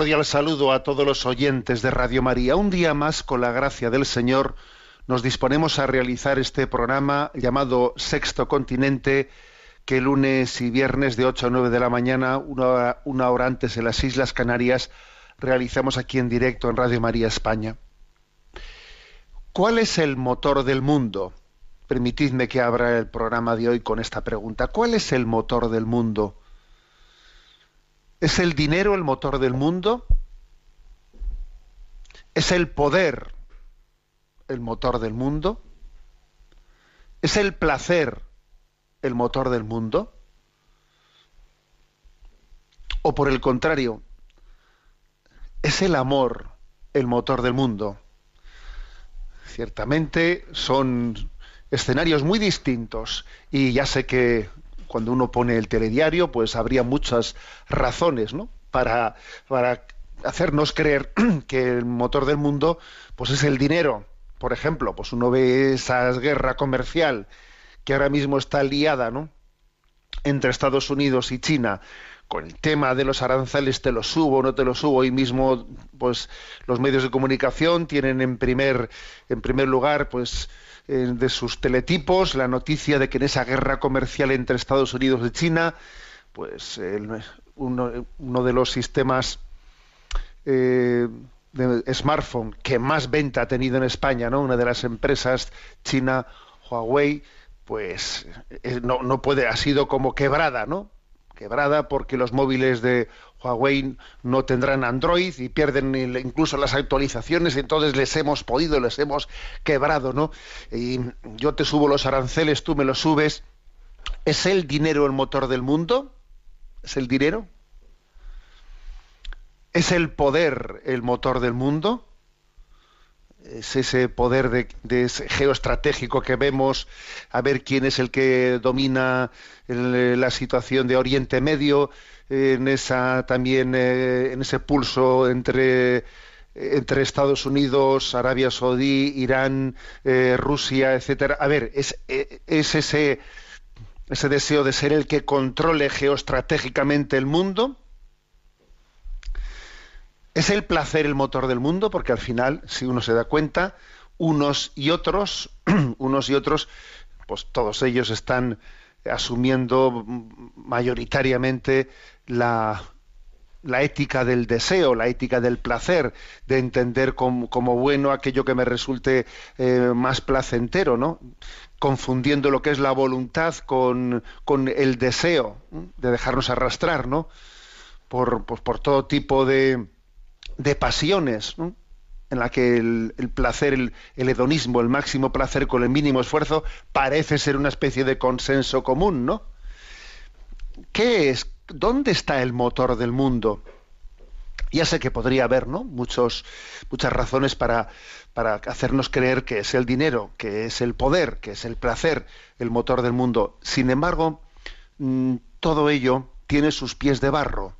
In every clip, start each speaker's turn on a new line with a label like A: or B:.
A: Cordial saludo a todos los oyentes de Radio María. Un día más, con la gracia del Señor, nos disponemos a realizar este programa llamado Sexto Continente, que lunes y viernes de 8 a 9 de la mañana, una hora, una hora antes en las Islas Canarias, realizamos aquí en directo en Radio María España. ¿Cuál es el motor del mundo? Permitidme que abra el programa de hoy con esta pregunta. ¿Cuál es el motor del mundo? ¿Es el dinero el motor del mundo? ¿Es el poder el motor del mundo? ¿Es el placer el motor del mundo? ¿O por el contrario, es el amor el motor del mundo? Ciertamente son escenarios muy distintos y ya sé que cuando uno pone el telediario pues habría muchas razones ¿no? para, hacernos creer que el motor del mundo pues es el dinero. Por ejemplo, pues uno ve esa guerra comercial que ahora mismo está liada ¿no? entre Estados Unidos y China con el tema de los aranceles te los subo no te los subo hoy mismo pues los medios de comunicación tienen en primer en primer lugar pues eh, de sus teletipos la noticia de que en esa guerra comercial entre Estados Unidos y China pues uno de los sistemas eh, de smartphone que más venta ha tenido en España, ¿no? Una de las empresas china, Huawei, pues eh, no, no puede, ha sido como quebrada, ¿no? Quebrada porque los móviles de Huawei no tendrán Android y pierden incluso las actualizaciones, entonces les hemos podido, les hemos quebrado, ¿no? Y yo te subo los aranceles, tú me los subes. ¿Es el dinero el motor del mundo? ¿Es el dinero? ¿Es el poder el motor del mundo? ¿Es ese poder de, de geoestratégico que vemos, a ver quién es el que domina el- la situación de Oriente Medio, eh, en esa también eh, en ese pulso entre entre Estados Unidos, Arabia Saudí, Irán, eh, Rusia, etcétera. A ver, es, eh, es ese ese deseo de ser el que controle geoestratégicamente el mundo. ¿Es el placer el motor del mundo? Porque al final, si uno se da cuenta, unos y otros, unos y otros, pues todos ellos están asumiendo mayoritariamente la, la ética del deseo, la ética del placer, de entender como, bueno aquello que me resulte eh, más placentero, ¿no? Confundiendo lo que es la voluntad con, con el deseo, de dejarnos arrastrar, ¿no? Por, pues, por todo tipo de, de pasiones, ¿no? en la que el, placer, el, el, hedonismo, el máximo placer con el mínimo esfuerzo, parece ser una especie de consenso común, ¿no? ¿Qué es? ¿Dónde está el motor del mundo? Ya sé que podría haber, ¿no? Muchos, muchas razones para, para hacernos creer que es el dinero, que es el poder, que es el placer, el motor del mundo. Sin embargo, mm, todo ello tiene sus pies de barro.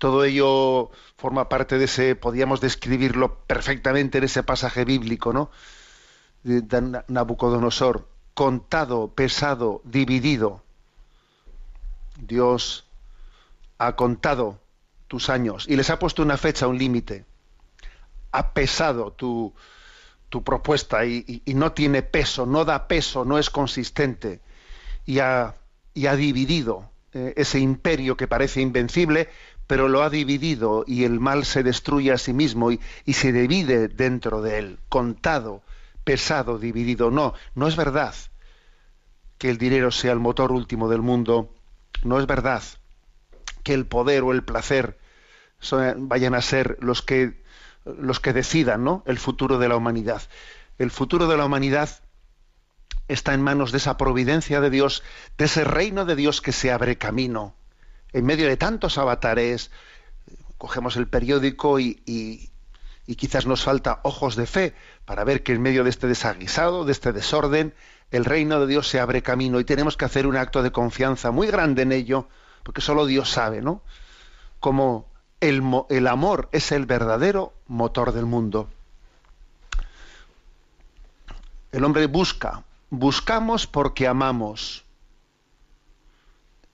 A: Todo ello forma parte de ese, podríamos describirlo perfectamente en ese pasaje bíblico, ¿no? De Nabucodonosor, contado, pesado, dividido. Dios ha contado tus años y les ha puesto una fecha, un límite. Ha pesado tu, tu propuesta y no tiene peso, no da peso, no es consistente. Y ha, y ha dividido eh, ese imperio que parece invencible, pero lo ha dividido y el mal se destruye a sí mismo y, se divide dentro de él, contado, pesado, dividido. No, no es verdad que el dinero sea el motor último del mundo, no es verdad que el poder o el placer vayan a ser los que los que decidan ¿no? el futuro de la humanidad. El futuro de la humanidad está en manos de esa providencia de Dios, de ese reino de Dios que se abre camino. En medio de tantos avatares, cogemos el periódico y, quizás nos falta ojos de fe para ver que en medio de este desaguisado, de este desorden, el reino de Dios se abre camino y tenemos que hacer un acto de confianza muy grande en ello, porque solo Dios sabe, ¿no? Como el, mo- el amor es el verdadero motor del mundo. El hombre busca, buscamos porque amamos.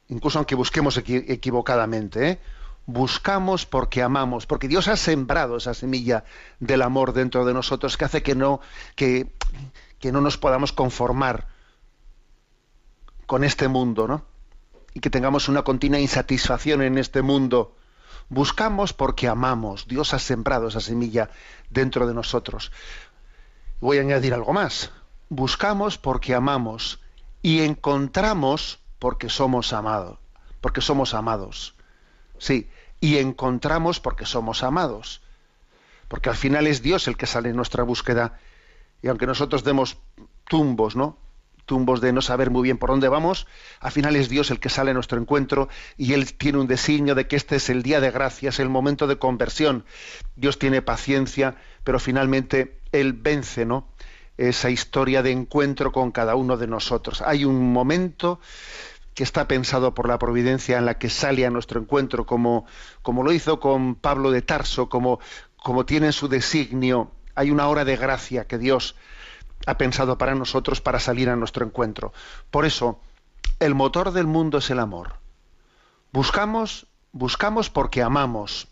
A: Incluso aunque busquemos equi- equivocadamente, ¿eh? buscamos porque amamos, porque Dios ha sembrado esa semilla del amor dentro de nosotros que hace que no, que, que no nos podamos conformar con este mundo, ¿no? Y que tengamos una continua insatisfacción en este mundo. Buscamos porque amamos. Dios ha sembrado esa semilla dentro de nosotros. Voy a añadir algo más. Buscamos porque amamos y encontramos porque somos amados, porque somos amados. Sí, y encontramos porque somos amados. Porque al final es Dios el que sale en nuestra búsqueda. Y aunque nosotros demos tumbos, ¿no? Tumbos de no saber muy bien por dónde vamos, al final es Dios el que sale a nuestro encuentro y Él tiene un designio de que este es el día de gracia, es el momento de conversión. Dios tiene paciencia, pero finalmente Él vence, ¿no? Esa historia de encuentro con cada uno de nosotros. Hay un momento que está pensado por la providencia en la que sale a nuestro encuentro, como, como lo hizo con Pablo de Tarso, como, como tiene en su designio. Hay una hora de gracia que Dios ha pensado para nosotros para salir a nuestro encuentro. Por eso, el motor del mundo es el amor. Buscamos, buscamos porque amamos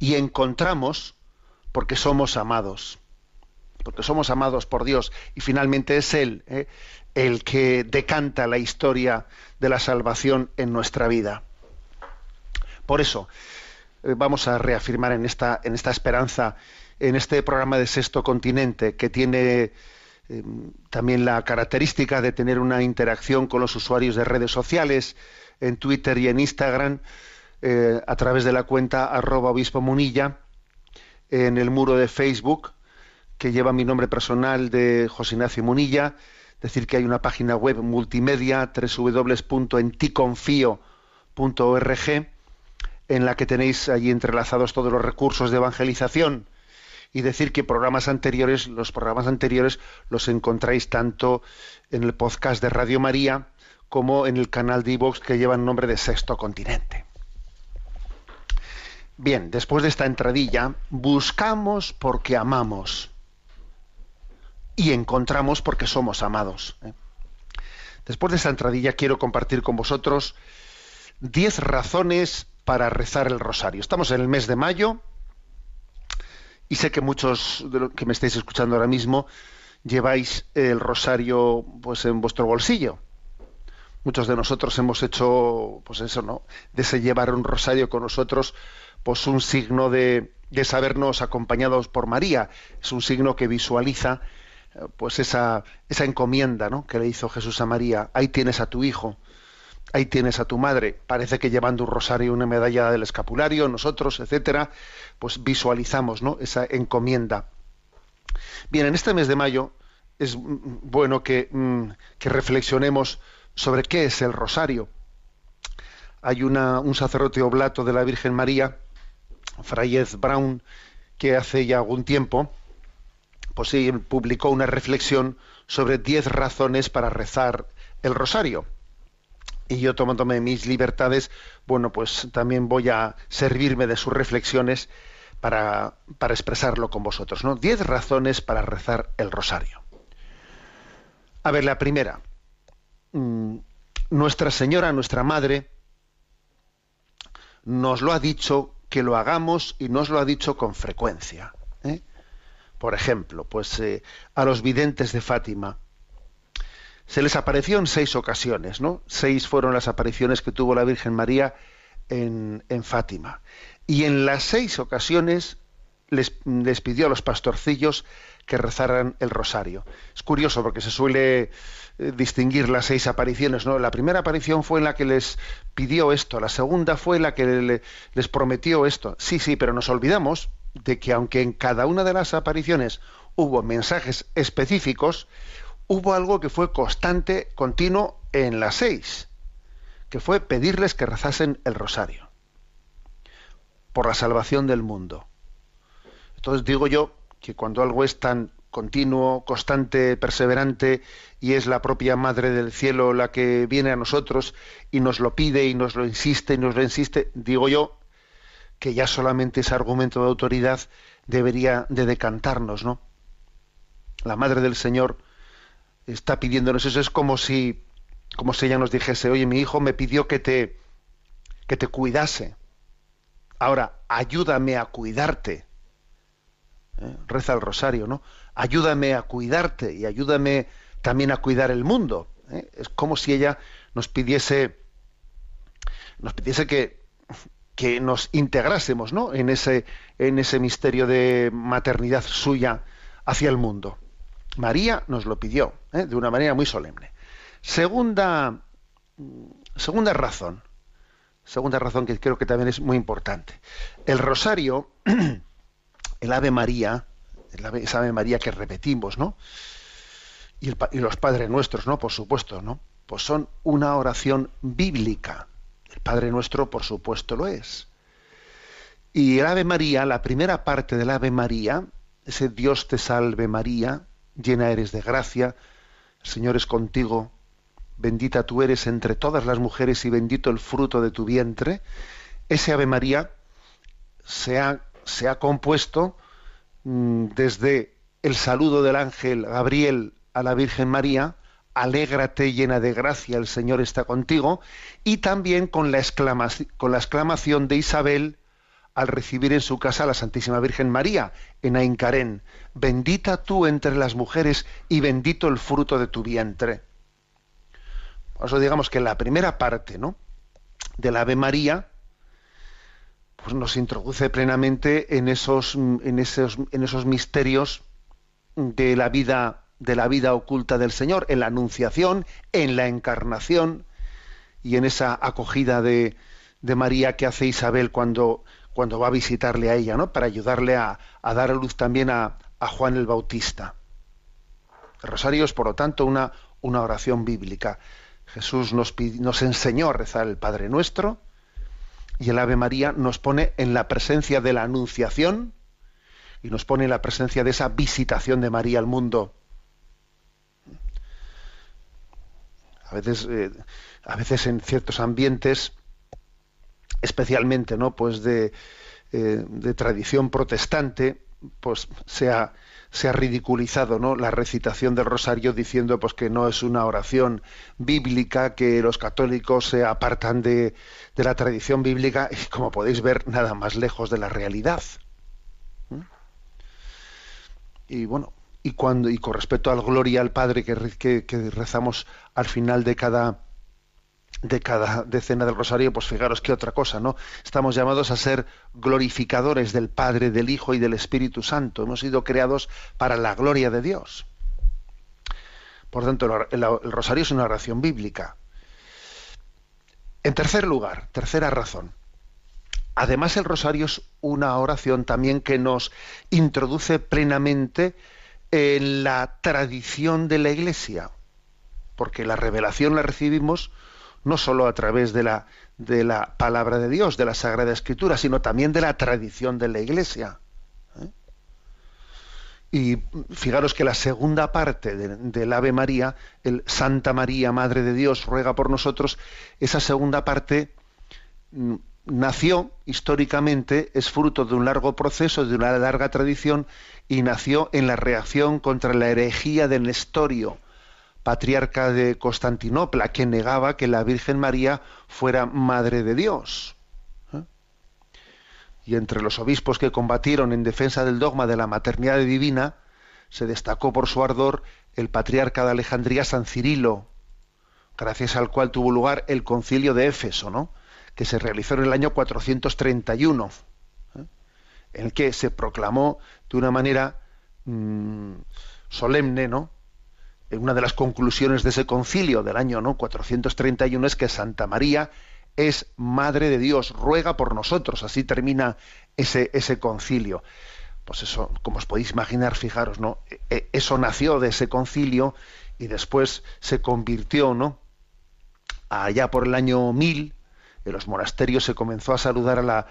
A: y encontramos porque somos amados. Porque somos amados por Dios y finalmente es Él ¿eh? el que decanta la historia de la salvación en nuestra vida. Por eso, eh, vamos a reafirmar en esta, esperanza, en este programa de Sexto Continente, que tiene eh, también la característica de tener una interacción con los usuarios de redes sociales, en Twitter y en Instagram, eh, a través de la cuenta arroba obispo munilla, en el muro de Facebook, que lleva mi nombre personal de José Ignacio Munilla, decir que hay una página web multimedia www.enticonfio.org en la que tenéis allí entrelazados todos los recursos de evangelización. Y decir que programas anteriores, los programas anteriores los encontráis tanto en el podcast de Radio María como en el canal de iVoox que lleva el nombre de Sexto Continente. Bien, después de esta entradilla, buscamos porque amamos y encontramos porque somos amados. ¿eh? Después de esta entradilla quiero compartir con vosotros 10 razones para rezar el rosario. Estamos en el mes de mayo y sé que muchos de los que me estáis escuchando ahora mismo lleváis el rosario pues en vuestro bolsillo. Muchos de nosotros hemos hecho pues eso, ¿no? De ese llevar un rosario con nosotros pues un signo de, de sabernos acompañados por María, es un signo que visualiza pues esa, esa encomienda ¿no? que le hizo Jesús a María. Ahí tienes a tu hijo, ahí tienes a tu madre. Parece que llevando un rosario y una medalla del escapulario, nosotros, etcétera, pues visualizamos ¿no? esa encomienda. Bien, en este mes de mayo es bueno que, que reflexionemos sobre qué es el rosario. Hay una, un sacerdote oblato de la Virgen María, Frayez Brown, que hace ya algún tiempo, pues sí, publicó una reflexión sobre 10 razones para rezar el rosario. Y yo tomándome mis libertades, bueno, pues también voy a servirme de sus reflexiones para, para expresarlo con vosotros. ¿no? Diez razones para rezar el rosario. A ver, la primera. Mm, Nuestra Señora, nuestra Madre, nos lo ha dicho que lo hagamos y nos lo ha dicho con frecuencia. Por ejemplo, pues eh, a los videntes de Fátima se les apareció en seis ocasiones, ¿no? Seis fueron las apariciones que tuvo la Virgen María en, Fátima. Y en las seis ocasiones les, pidió a los pastorcillos que rezaran el rosario. Es curioso porque se suele eh, distinguir las seis apariciones, ¿no? La primera aparición fue en la que les pidió esto, la segunda fue la que le- les prometió esto. Sí, sí, pero nos olvidamos de que aunque en cada una de las apariciones hubo mensajes específicos, hubo algo que fue constante, continuo en las seis, que fue pedirles que rezasen el rosario por la salvación del mundo. Entonces digo yo que cuando algo es tan continuo, constante, perseverante, y es la propia Madre del Cielo la que viene a nosotros y nos lo pide y nos lo insiste y nos lo insiste, digo yo que ya solamente ese argumento de autoridad debería de decantarnos, ¿no? La Madre del Señor está pidiéndonos eso, es como si, como si ella nos dijese, oye, mi hijo me pidió que te, que te cuidase. Ahora, ayúdame a cuidarte. ¿eh? Reza el rosario, ¿no? Ayúdame a cuidarte y ayúdame también a cuidar el mundo. ¿eh? Es como si ella nos pidiese, nos pidiese que, que nos integrásemos, ¿no? En ese, en ese misterio de maternidad suya hacia el mundo. María nos lo pidió, ¿eh? de una manera muy solemne. Segunda, segunda razón, segunda razón que creo que también es muy importante. El rosario, el Ave María, el ave, esa Ave María que repetimos, ¿no? Y, y, los Padres Nuestros, ¿no? Por supuesto, ¿no? Pues son una oración bíblica. El Padre Nuestro, por supuesto, lo es. Y el Ave María, la primera parte del Ave María, ese Dios te salve María, llena eres de gracia, el Señor es contigo, bendita tú eres entre todas las mujeres y bendito el fruto de tu vientre, ese Ave María se ha, se ha compuesto mmm, desde el saludo del ángel Gabriel a la Virgen María, alégrate llena de gracia, el Señor está contigo, y también con la, exclamación, de Isabel al recibir en su casa a la Santísima Virgen María en Aincarén, bendita tú entre las mujeres y bendito el fruto de tu vientre. Por eso digamos que la primera parte ¿no? del Ave María pues nos introduce plenamente en esos, en esos, en esos misterios de la vida de la vida oculta del Señor, en la anunciación, en la encarnación y en esa acogida de, de María que hace Isabel cuando, cuando va a visitarle a ella, ¿no? Para ayudarle a, a dar a luz también a, a, Juan el Bautista. El rosario es, por lo tanto, una, una oración bíblica. Jesús nos, nos enseñó a rezar el Padre Nuestro y el Ave María nos pone en la presencia de la Anunciación y nos pone en la presencia de esa visitación de María al mundo. A veces, eh, a veces en ciertos ambientes, especialmente, ¿no? Pues de, eh, tradición protestante, pues se ha, ridiculizado ¿no? la recitación del rosario diciendo pues que no es una oración bíblica, que los católicos se apartan de, de la tradición bíblica y como podéis ver nada más lejos de la realidad. ¿Mm? Y bueno, y cuando y con respecto al gloria al Padre que, rezamos al final de cada de cada decena del rosario, pues fijaros qué otra cosa, ¿no? Estamos llamados a ser glorificadores del Padre, del Hijo y del Espíritu Santo. Hemos sido creados para la gloria de Dios. Por tanto, el rosario es una oración bíblica. En tercer lugar, tercera razón. Además, el rosario es una oración también que nos introduce plenamente en la tradición de la Iglesia, porque la revelación la recibimos no solo a través de la, de la palabra de Dios, de la Sagrada Escritura, sino también de la tradición de la Iglesia. ¿eh? Y fijaros que la segunda parte de- del Ave María, el Santa María, Madre de Dios, ruega por nosotros, esa segunda parte mm, nació históricamente, es fruto de un largo proceso, de una larga tradición, y nació en la reacción contra la herejía de Nestorio, patriarca de Constantinopla, que negaba que la Virgen María fuera Madre de Dios. ¿eh? Y entre los obispos que combatieron en defensa del dogma de la maternidad divina, se destacó por su ardor el patriarca de Alejandría San Cirilo, gracias al cual tuvo lugar el concilio de Éfeso, ¿no? que se realizó en el año 431, ¿eh? En el que se proclamó de una manera mm, solemne, ¿no? Una de las conclusiones de ese concilio del año ¿no? 431 es que Santa María es Madre de Dios, ruega por nosotros. Así termina ese, ese concilio. Pues eso, como os podéis imaginar, fijaros, ¿no? E- e- Eso nació de ese concilio y después se convirtió, ¿no? Allá por el año 1000, en los monasterios se comenzó a saludar a la.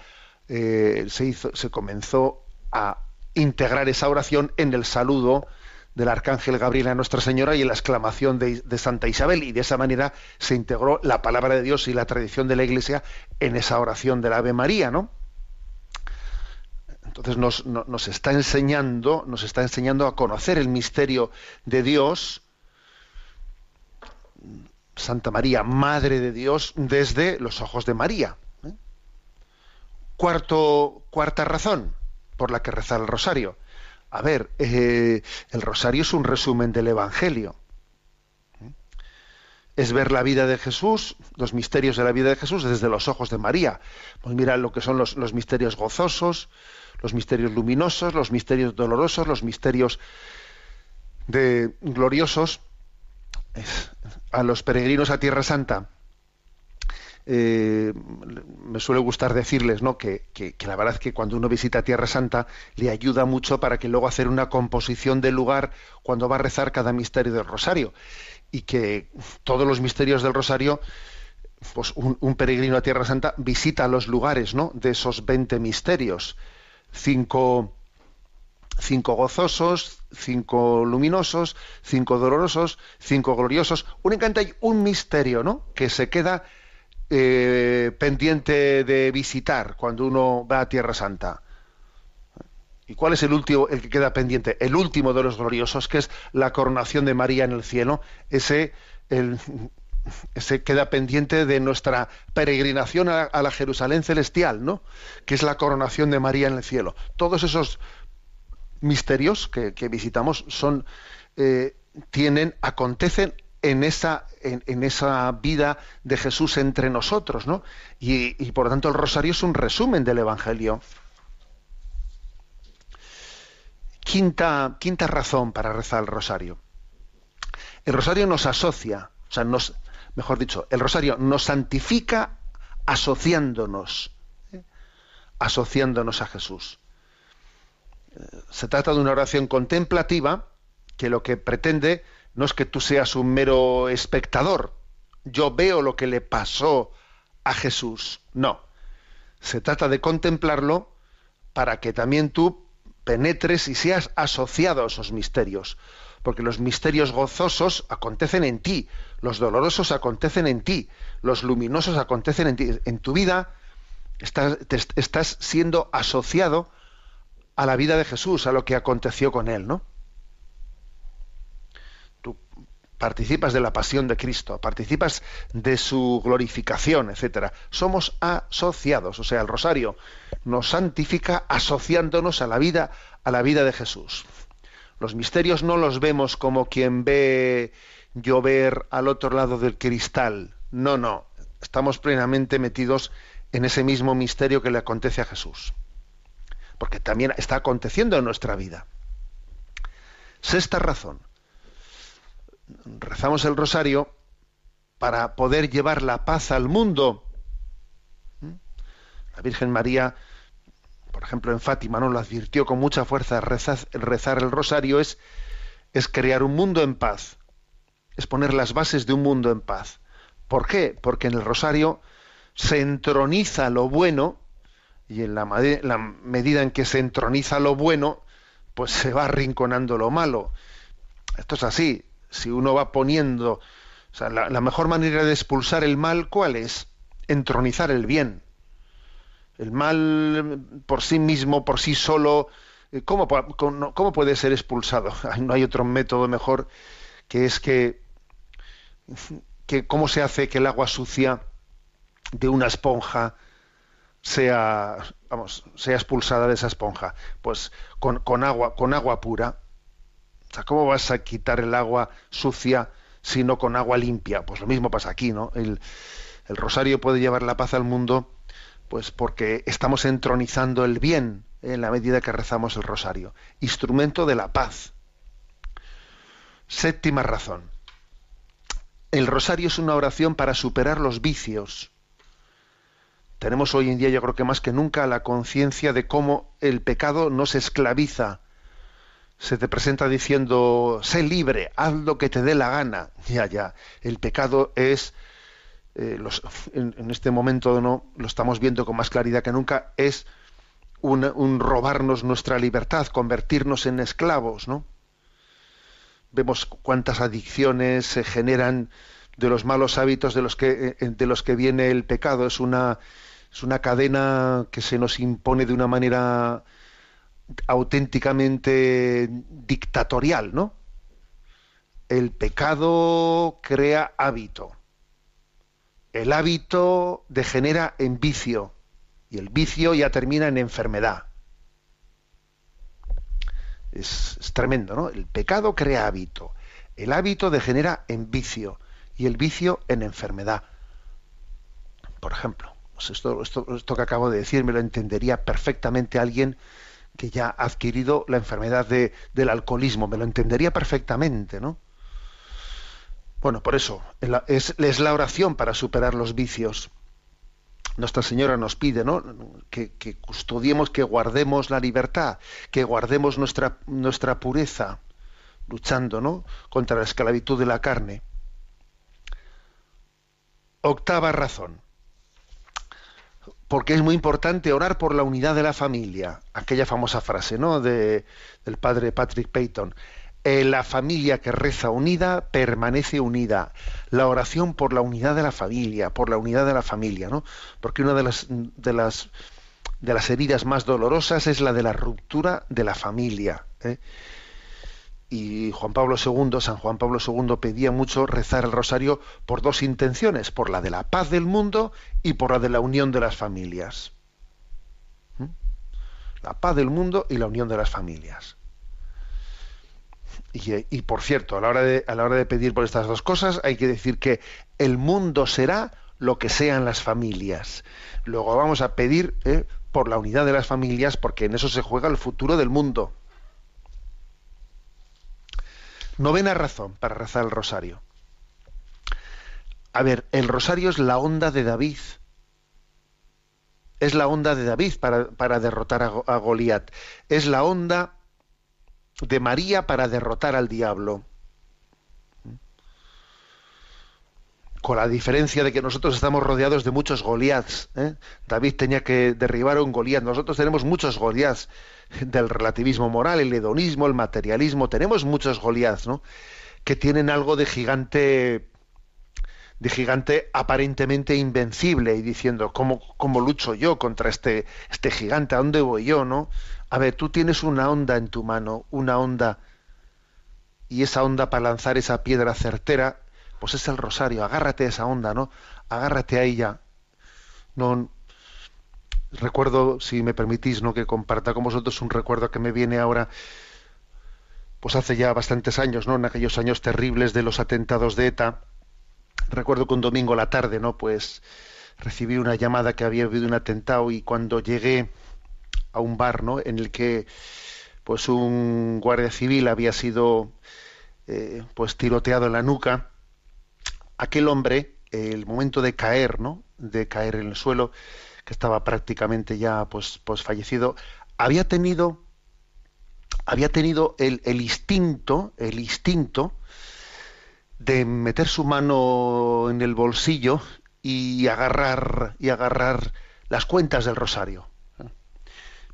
A: Eh, se, comenzó a integrar esa oración en el saludo del arcángel Gabriel a Nuestra Señora y en la exclamación de, Santa Isabel, y de esa manera se integró la palabra de Dios y la tradición de la Iglesia en esa oración del Ave María, ¿no? Entonces nos, no- nos está enseñando, nos está enseñando a conocer el misterio de Dios, Santa María, Madre de Dios, desde los ojos de María. Cuarta razón por la que rezar el rosario. A ver, eh, el rosario es un resumen del Evangelio. ¿eh? Es ver la vida de Jesús, los misterios de la vida de Jesús desde los ojos de María. Pues mira lo que son los, los misterios gozosos, los misterios luminosos, los misterios dolorosos, los misterios de gloriosos. A los peregrinos a Tierra Santa eh, me suele gustar decirles ¿no? que, que- la verdad es que cuando uno visita Tierra Santa le ayuda mucho para que luego hacer una composición del lugar cuando va a rezar cada misterio del rosario y que todos los misterios del rosario pues un, un peregrino a Tierra Santa visita los lugares ¿no? de esos 20 misterios cinco cinco gozosos, cinco luminosos, cinco dolorosos, cinco gloriosos. Únicamente hay un misterio, ¿no? Que se queda eh, pendiente de visitar cuando uno va a Tierra Santa. ¿Y cuál es el último, el que queda pendiente? El último de los gloriosos, que es la coronación de María en el cielo. Ese, ese queda pendiente de nuestra peregrinación a, a la Jerusalén celestial, ¿no? Que es la coronación de María en el cielo. Todos esos misterios que, que visitamos son eh, tienen acontecen en esa en, esa vida de Jesús entre nosotros no y, por lo tanto el rosario es un resumen del evangelio. Quinta quinta razón para rezar el rosario. El rosario nos asocia o sea nos mejor dicho el rosario nos santifica asociándonos ¿eh? asociándonos a Jesús. Se trata de una oración contemplativa que lo que pretende no es que tú seas un mero espectador. Yo veo lo que le pasó a Jesús. No. Se trata de contemplarlo para que también tú penetres y seas asociado a esos misterios. Porque los misterios gozosos acontecen en ti, los dolorosos acontecen en ti, los luminosos acontecen en ti. En tu vida estás, estás siendo asociado a la vida de Jesús, a lo que aconteció con él, ¿no? Tú participas de la pasión de Cristo, participas de su glorificación, etcétera. Somos asociados, o sea, el rosario nos santifica asociándonos a la vida a la vida de Jesús. Los misterios no los vemos como quien ve llover al otro lado del cristal. No, no. Estamos plenamente metidos en ese mismo misterio que le acontece a Jesús porque también está aconteciendo en nuestra vida. Sexta razón. Rezamos el rosario para poder llevar la paz al mundo. ¿Mm? La Virgen María, por ejemplo, en Fátima, ¿no? lo advirtió con mucha fuerza. Rezar, rezar el rosario es, es crear un mundo en paz. Es poner las bases de un mundo en paz. ¿Por qué? Porque en el rosario se entroniza lo bueno y en la, la medida en que se entroniza lo bueno, pues se va arrinconando lo malo. Esto es así. Si uno va poniendo, o sea, la, la mejor manera de expulsar el mal, ¿cuál es? Entronizar el bien. El mal por sí mismo, por sí solo, eh, ¿cómo, cómo puede ser expulsado? No hay otro método mejor que es que, que cómo se hace que el agua sucia de una esponja sea vamos sea expulsada de esa esponja pues con, con agua con agua pura o sea cómo vas a quitar el agua sucia si no con agua limpia pues lo mismo pasa aquí no el, rosario puede llevar la paz al mundo pues porque estamos entronizando el bien en la medida que rezamos el rosario. Instrumento de la paz. Séptima razón. El rosario es una oración para superar los vicios. Tenemos hoy en día, yo creo que más que nunca, la conciencia de cómo el pecado nos esclaviza. Se te presenta diciendo, sé libre, haz lo que te dé la gana. Ya, ya. El pecado es, eh, en, este momento no lo estamos viendo con más claridad que nunca, es un, un robarnos nuestra libertad, convertirnos en esclavos, ¿no? Vemos cuántas adicciones se generan de los malos hábitos de los que eh, de los que viene el pecado es una es una cadena que se nos impone de una manera auténticamente dictatorial, ¿no? El pecado crea hábito. El hábito degenera en vicio y el vicio ya termina en enfermedad. Es, tremendo, ¿no? El pecado crea hábito. El hábito degenera en vicio y el vicio en enfermedad. Por ejemplo, pues esto, esto que acabo de decir me lo entendería perfectamente alguien que ya ha adquirido la enfermedad de- del alcoholismo, me lo entendería perfectamente, ¿no? Bueno, por eso, es la- oración para superar los vicios. Nuestra Señora nos pide, ¿no? Que, que custodiemos, que guardemos la libertad, que guardemos nuestra, nuestra pureza, luchando, ¿no? Contra la esclavitud de la carne. Octava razón. Porque es muy importante orar por la unidad de la familia. Aquella famosa frase, ¿no? De, del padre Patrick Peyton. "Eh, la familia que reza unida permanece unida. La oración por la unidad de la familia, por la unidad de la familia, ¿no? Porque una de las, de las, de las heridas más dolorosas es la de la ruptura de la familia. ¿eh? Y Juan Pablo II, San Juan Pablo II pedía mucho rezar el rosario por dos intenciones, por la de la paz del mundo y por la de la unión de las familias. ¿Mm? La paz del mundo y la unión de las familias. Y, eh, y, por cierto, a la, hora de, a la hora de pedir por estas dos cosas hay que decir que el mundo será lo que sean las familias. Luego vamos a pedir eh, por la unidad de las familias porque en eso se juega el futuro del mundo. Novena razón para rezar el rosario. A ver, el rosario es la onda de David. Es la onda de David para, para derrotar a, a Goliat. Es la onda de María para derrotar al diablo. Con la diferencia de que nosotros estamos rodeados de muchos Goliaths. ¿eh? David tenía que derribar un Goliat. Nosotros tenemos muchos Goliaths del relativismo moral, el hedonismo, el materialismo. Tenemos muchos Goliaths, ¿no? Que tienen algo de gigante de gigante aparentemente invencible y diciendo cómo, cómo lucho yo contra este este gigante a dónde voy yo no a ver tú tienes una onda en tu mano una onda y esa onda para lanzar esa piedra certera pues es el rosario agárrate a esa onda no agárrate a ella no recuerdo si me permitís no que comparta con vosotros un recuerdo que me viene ahora pues hace ya bastantes años no en aquellos años terribles de los atentados de ETA. Recuerdo que un domingo a la tarde, ¿no? Pues recibí una llamada que había habido un atentado y cuando llegué a un bar, ¿no? En el que pues un guardia civil había sido eh, pues tiroteado en la nuca, aquel hombre, el momento de caer, ¿no? De caer en el suelo, que estaba prácticamente ya pues, pues fallecido, había tenido había tenido el, el instinto, el instinto de meter su mano en el bolsillo y agarrar y agarrar las cuentas del rosario.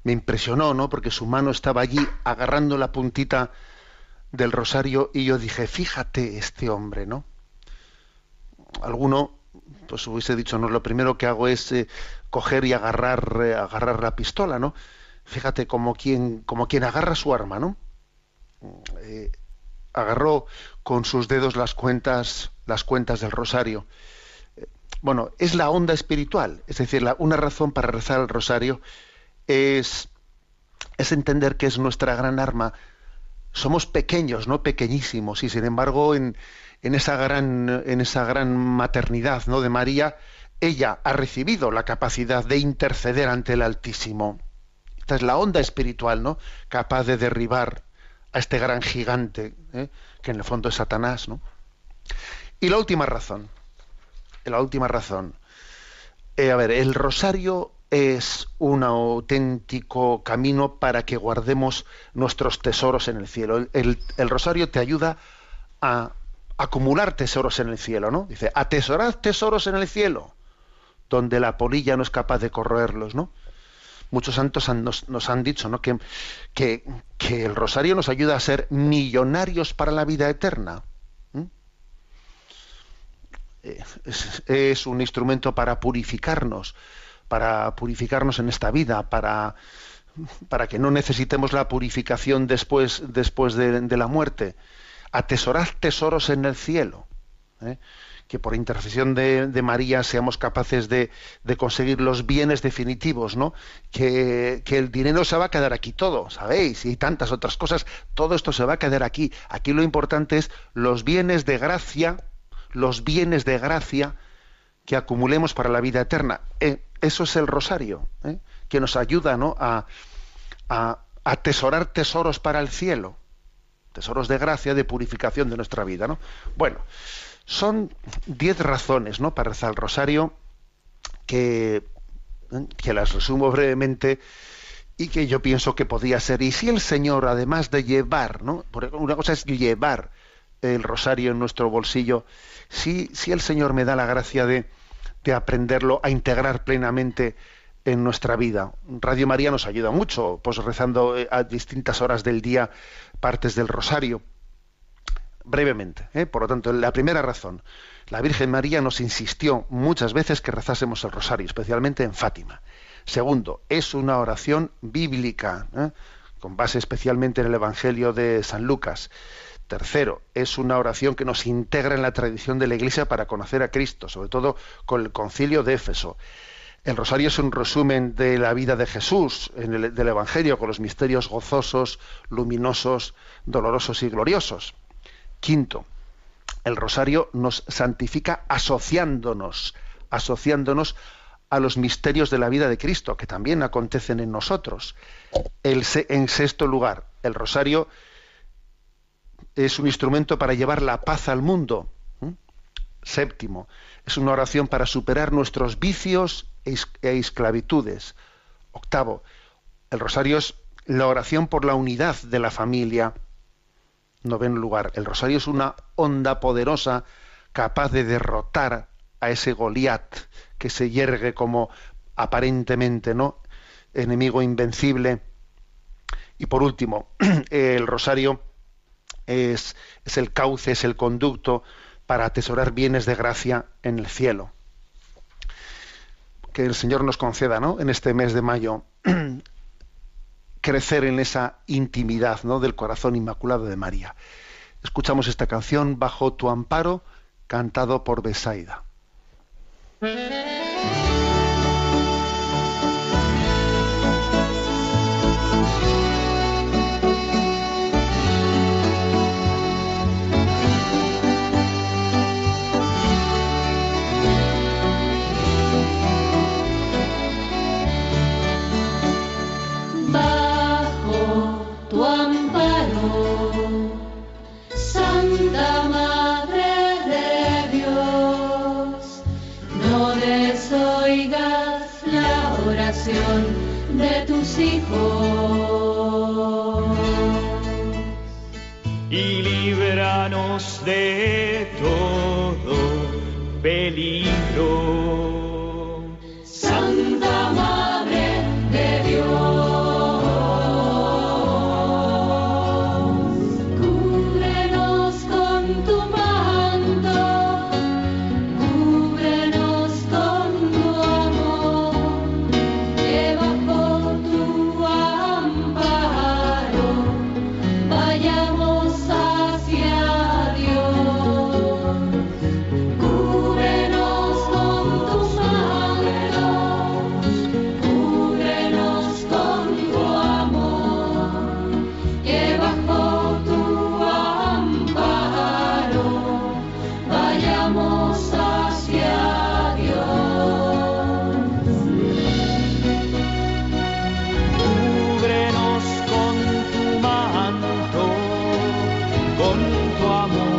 A: me impresionó, ¿no? Porque su mano estaba allí agarrando la puntita del rosario y yo dije, fíjate este hombre, ¿no? Alguno, pues hubiese dicho, no, lo primero que hago es eh, coger y agarrar, eh, agarrar la pistola, ¿no? Fíjate como quien, como quien agarra su arma, ¿no? Eh, agarró con sus dedos las cuentas, las cuentas del rosario. Bueno, es la onda espiritual, es decir, la, una razón para rezar el rosario es, es entender que es nuestra gran arma. Somos pequeños, no pequeñísimos, y sin embargo, en, en esa gran, en esa gran maternidad ¿no? de María, ella ha recibido la capacidad de interceder ante el Altísimo. Esta es la onda espiritual, ¿no? Capaz de derribar a este gran gigante, ¿eh? que en el fondo es Satanás, ¿no? Y la última razón, la última razón. Eh, a ver, el rosario es un auténtico camino para que guardemos nuestros tesoros en el cielo. El, el- el rosario te ayuda a acumular tesoros en el cielo, ¿no? Dice, atesorad tesoros en el cielo, donde la polilla no es capaz de corroerlos, ¿no? Muchos santos han- nos, han dicho ¿no? que, que, el rosario nos ayuda a ser millonarios para la vida eterna. Es, un instrumento para purificarnos, para purificarnos en esta vida, para, para que no necesitemos la purificación después, después de, de la muerte. Atesorad tesoros en el cielo. ¿eh? que por intercesión de, María seamos capaces de, conseguir los bienes definitivos, ¿no? Que, que el dinero se va a quedar aquí todo, ¿sabéis? Y tantas otras cosas, todo esto se va a quedar aquí. Aquí lo importante es los bienes de gracia, los bienes de gracia que acumulemos para la vida eterna. Eh, eso es el rosario, ¿eh? que nos ayuda ¿no? a, a atesorar tesoros para el cielo, tesoros de gracia, de purificación de nuestra vida. ¿no? Bueno, son diez razones ¿no? para rezar el rosario que, que las resumo brevemente y que yo pienso que podía ser. Y si el Señor, además de llevar, ¿no? Porque una cosa es llevar el rosario en nuestro bolsillo, si, si el Señor me da la gracia de, de aprenderlo a integrar plenamente en nuestra vida. Radio María nos ayuda mucho, pues rezando eh, a distintas horas del día partes del rosario brevemente. ¿eh? Por lo tanto, la primera razón, la Virgen María nos insistió muchas veces que rezásemos el rosario, especialmente en Fátima. Segundo, es una oración bíblica, ¿eh? con base especialmente en el Evangelio de San Lucas. Tercero, es una oración que nos integra en la tradición de la Iglesia para conocer a Cristo, sobre todo con el concilio de Éfeso. El rosario es un resumen de la vida de Jesús en el, del Evangelio, con los misterios gozosos, luminosos, dolorosos y gloriosos. Quinto, el rosario nos santifica asociándonos, asociándonos a los misterios de la vida de Cristo, que también acontecen en nosotros. En sexto lugar, el rosario es un instrumento para llevar la paz al mundo. ¿Mm? Séptimo, es una oración para superar nuestros vicios e esclavitudes. Octavo, el rosario es la oración por la unidad de la familia. Noveno lugar, el rosario es una onda poderosa capaz de derrotar a ese Goliat que se yergue como aparentemente no enemigo invencible. Y por último, el rosario es, es el cauce, es el conducto para atesorar bienes de gracia en el cielo. Que el Señor nos conceda, ¿no? En este mes de mayo crecer en esa intimidad, ¿no? Del corazón inmaculado de María. Escuchamos esta canción bajo tu amparo, cantado por Besaida.
B: De tus hijos.
C: y líbranos de todo peligro.
B: con tu amor.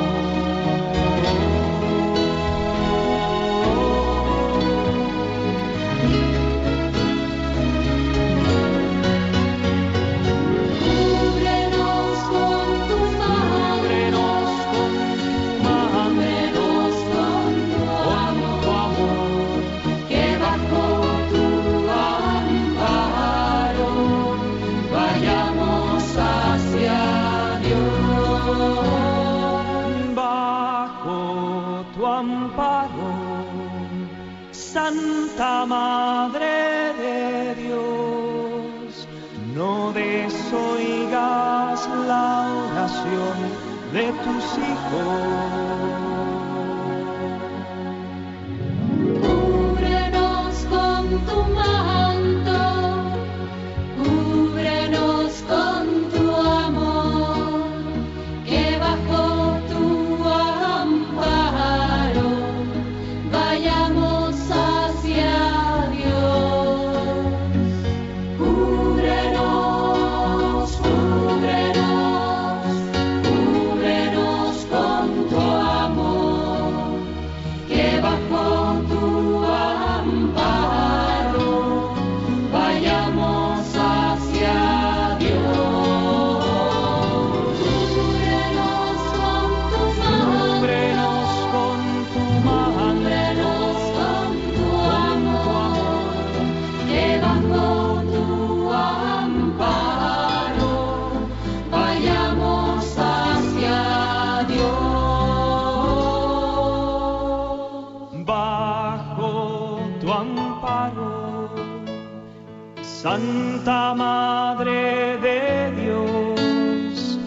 C: Santa Madre de Dios,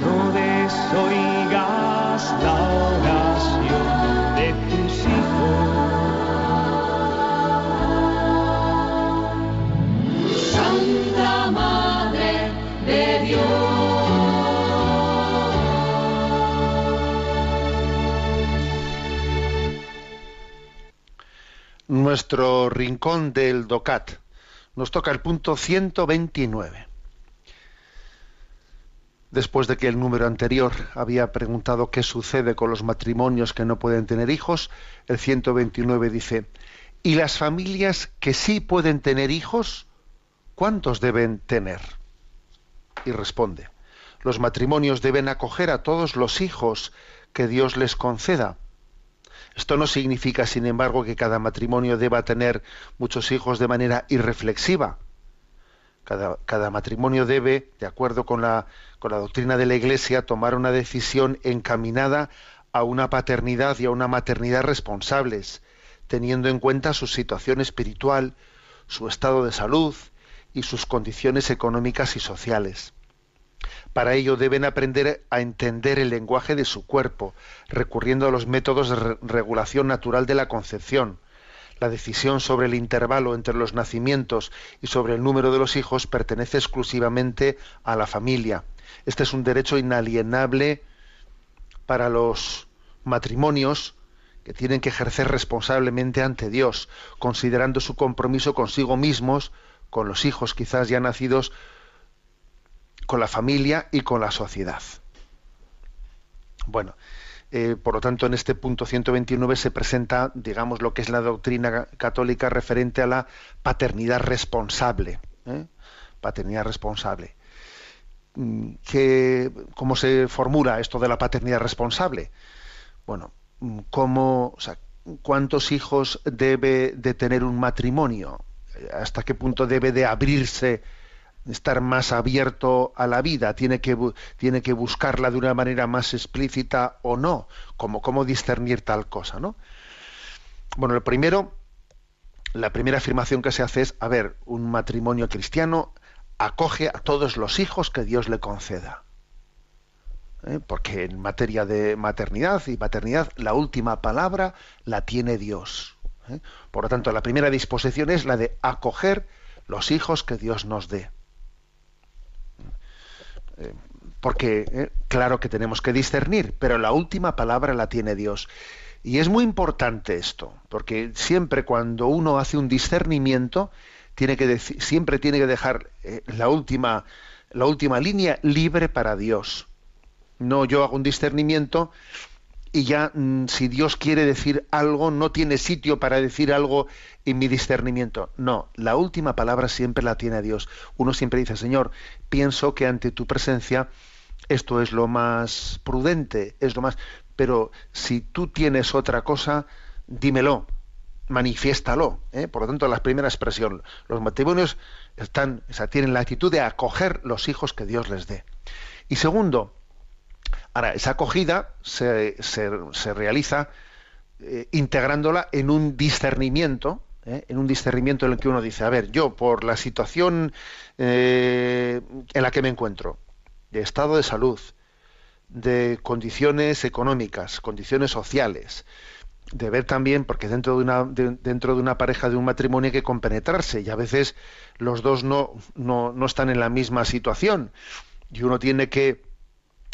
C: no desoigas la oración de tus hijos.
B: Santa Madre de Dios.
A: Nuestro rincón del DOCAT. Nos toca el punto 129. Después de que el número anterior había preguntado qué sucede con los matrimonios que no pueden tener hijos, el 129 dice, ¿y las familias que sí pueden tener hijos, cuántos deben tener? Y responde, los matrimonios deben acoger a todos los hijos que Dios les conceda. Esto no significa, sin embargo, que cada matrimonio deba tener muchos hijos de manera irreflexiva. Cada, matrimonio debe, de acuerdo con la, con la doctrina de la Iglesia, tomar una decisión encaminada a una paternidad y a una maternidad responsables, teniendo en cuenta su situación espiritual, su estado de salud y sus condiciones económicas y sociales. Para ello deben aprender a entender el lenguaje de su cuerpo, recurriendo a los métodos de re- regulación natural de la concepción. La decisión sobre el intervalo entre los nacimientos y sobre el número de los hijos pertenece exclusivamente a la familia. Este es un derecho inalienable para los matrimonios que tienen que ejercer responsablemente ante Dios, considerando su compromiso consigo mismos, con los hijos quizás ya nacidos, con la familia y con la sociedad. Bueno, eh, por lo tanto, en este punto 129 se presenta, digamos, lo que es la doctrina católica referente a la paternidad responsable. ¿eh? Paternidad responsable. Mm, ¿qué- ¿Cómo se formula esto de la paternidad responsable? Bueno, mm, ¿cómo, ¿cuántos hijos debe de tener un matrimonio? ¿Hasta qué punto debe de abrirse estar más abierto a la vida, tiene que, tiene que buscarla de una manera más explícita o no, como cómo discernir tal cosa, ¿no? Bueno, lo primero, la primera afirmación que se hace es, a ver, un matrimonio cristiano acoge a todos los hijos que Dios le conceda. ¿Eh? Porque en materia de maternidad y paternidad, la última palabra la tiene Dios. ¿eh? Por lo tanto, la primera disposición es la de acoger los hijos que Dios nos dé porque eh, claro que tenemos que discernir, pero la última palabra la tiene Dios. Y es muy importante esto, porque siempre cuando uno hace un discernimiento, tiene que siempre tiene que dejar eh, la última la última línea libre para Dios. No yo hago un discernimiento y ya mm, si Dios quiere decir algo, no tiene sitio para decir algo en mi discernimiento. No, la última palabra siempre la tiene Dios. Uno siempre dice, Señor, pienso que ante tu presencia esto es lo más prudente, es lo más... Pero si tú tienes otra cosa, dímelo, manifiéstalo. ¿eh? Por lo tanto, la primera expresión, los matrimonios están, o sea, tienen la actitud de acoger los hijos que Dios les dé. Y segundo, ahora, esa acogida se, se- se realiza eh, integrándola en un discernimiento, ¿eh? en un discernimiento en el que uno dice, a ver, yo por la situación eh, en la que me encuentro, de estado de salud, de condiciones económicas, condiciones sociales, de ver también, porque dentro de una, de- dentro de una pareja, de un matrimonio hay que compenetrarse y a veces los dos no, no, no están en la misma situación y uno tiene que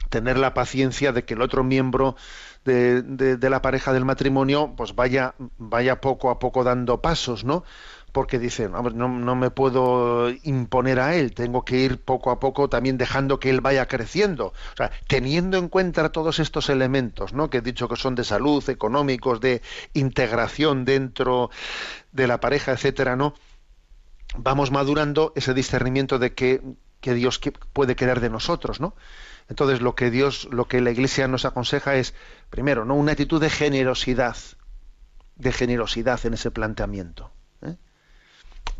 A: tener la paciencia de que el otro miembro de, la pareja del matrimonio pues vaya, vaya poco a poco dando pasos, ¿no? Porque dicen, "Vamos, no, no me puedo imponer a él, tengo que ir poco a poco también dejando que él vaya creciendo. Teniendo en cuenta todos estos elementos, ¿no? Que he dicho que son de salud, económicos, de integración dentro de la pareja, etcétera, ¿no? Vamos madurando ese discernimiento de que, que Dios puede querer de nosotros, ¿no? Entonces lo que Dios, lo que la Iglesia nos aconseja es, primero, ¿no? una actitud de generosidad, de generosidad en ese planteamiento. ¿eh?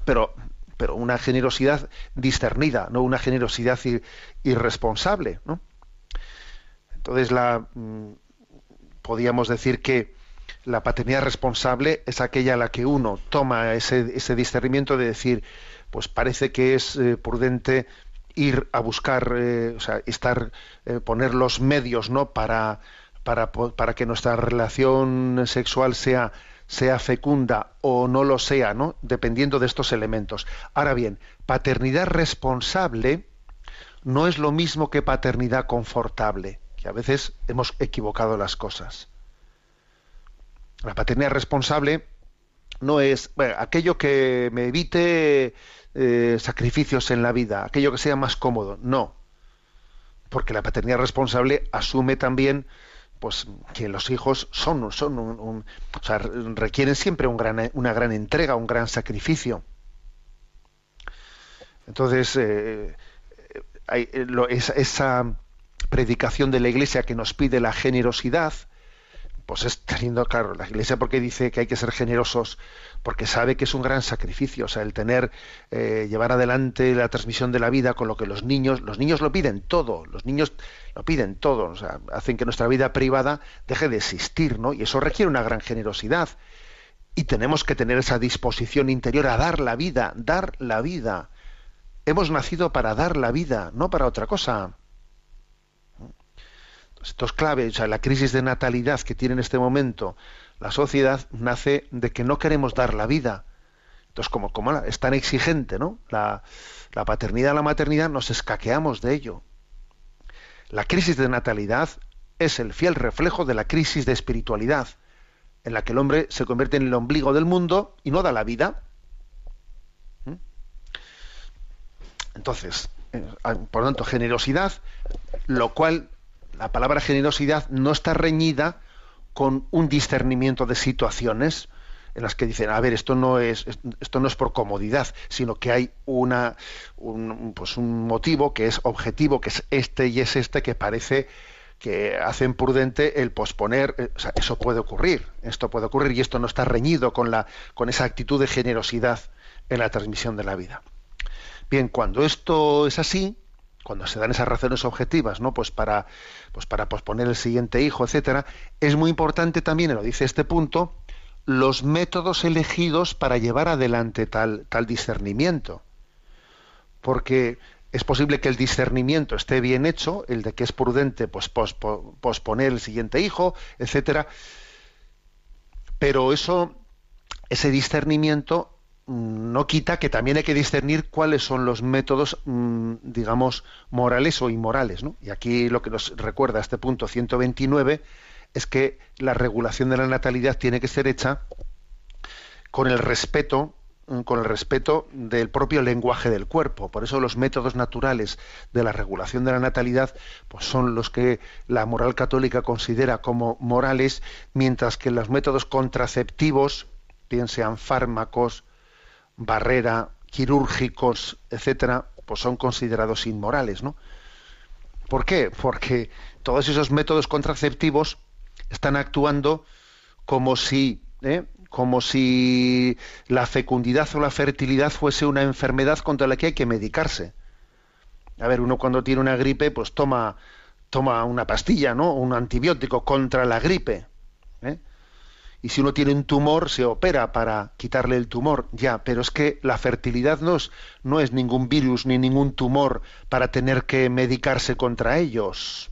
A: Pero, pero una generosidad discernida, no una generosidad ir- irresponsable, ¿no? Entonces la mm, podríamos decir que la paternidad responsable es aquella a la que uno toma ese, ese discernimiento de decir, pues parece que es eh, prudente ir a buscar, eh, o sea, estar, eh, poner los medios, ¿no? Para, para, para que nuestra relación sexual sea, sea fecunda o no lo sea, ¿no? Dependiendo de estos elementos. Ahora bien, paternidad responsable no es lo mismo que paternidad confortable, que a veces hemos equivocado las cosas. La paternidad responsable no es bueno, aquello que me evite eh, sacrificios en la vida, aquello que sea más cómodo. No, porque la paternidad responsable asume también pues que los hijos son, son un, o sea, requieren siempre una gran entrega, un gran sacrificio. Entonces, eh, eh, hay- esa predicación de la Iglesia que nos pide la generosidad, pues es teniendo claro, la Iglesia porque dice que hay que ser generosos, porque sabe que es un gran sacrificio, o sea, el tener, eh, llevar adelante la transmisión de la vida con lo que los niños, los niños lo piden todo, los niños lo piden todo, o sea, hacen que nuestra vida privada deje de existir, ¿no? Y eso requiere una gran generosidad. Y tenemos que tener esa disposición interior a dar la vida, dar la vida. Hemos nacido para dar la vida, no para otra cosa. Esto es clave, o sea, la crisis de natalidad que tiene en este momento la sociedad nace de que no queremos dar la vida. Entonces, como, como es tan exigente, ¿no? La, la paternidad, la maternidad, nos escaqueamos de ello. La crisis de natalidad es el fiel reflejo de la crisis de espiritualidad, en la que el hombre se convierte en el ombligo del mundo y no da la vida. ¿Mm? Entonces, eh, por lo tanto, generosidad, lo cual la palabra generosidad no está reñida con un discernimiento de situaciones en las que dicen, a ver, esto no es esto no es por comodidad, sino que hay una un, pues un motivo que es objetivo, que es este y es este que parece que hacen prudente el posponer, eh, eso puede ocurrir, esto puede ocurrir y esto no está reñido con la con esa actitud de generosidad en la transmisión de la vida. Bien, cuando esto es así, cuando se dan esas razones objetivas, ¿no? Pues para, pues para posponer el siguiente hijo, etcétera, es muy importante también, lo dice este punto, los métodos elegidos para llevar adelante tal, tal discernimiento. Porque es posible que el discernimiento esté bien hecho, el de que es prudente pues, pospo- posponer el siguiente hijo, etcétera, pero eso, ese discernimiento no quita que también hay que discernir cuáles son los métodos, mm, digamos, morales o inmorales. ¿no? Y aquí lo que nos recuerda este punto 129 es que la regulación de la natalidad tiene que ser hecha con el respeto mm, con el respeto del propio lenguaje del cuerpo. Por eso los métodos naturales de la regulación de la natalidad pues son los que la moral católica considera como morales, mientras que los métodos contraceptivos, bien sean fármacos, barrera, quirúrgicos, etcétera, pues son considerados inmorales, ¿no? ¿Por qué? Porque todos esos métodos contraceptivos están actuando como si, ¿eh? como si la fecundidad o la fertilidad fuese una enfermedad contra la que hay que medicarse. A ver, uno cuando tiene una gripe, pues toma, toma una pastilla, ¿no? Un antibiótico contra la gripe. Y si uno tiene un tumor se opera para quitarle el tumor, ya, pero es que la fertilidad no es, no es ningún virus ni ningún tumor para tener que medicarse contra ellos.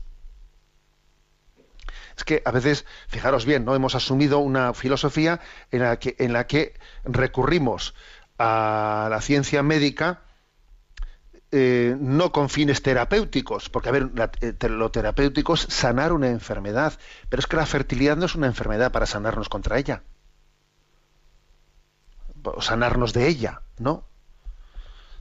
A: Es que a veces, fijaros bien, ¿no? Hemos asumido una filosofía en la que, en la que recurrimos a la ciencia médica eh, no con fines terapéuticos, porque a ver, eh, lo terapéutico es sanar una enfermedad, pero es que la fertilidad no es una enfermedad para sanarnos contra ella, o sanarnos de ella, ¿no?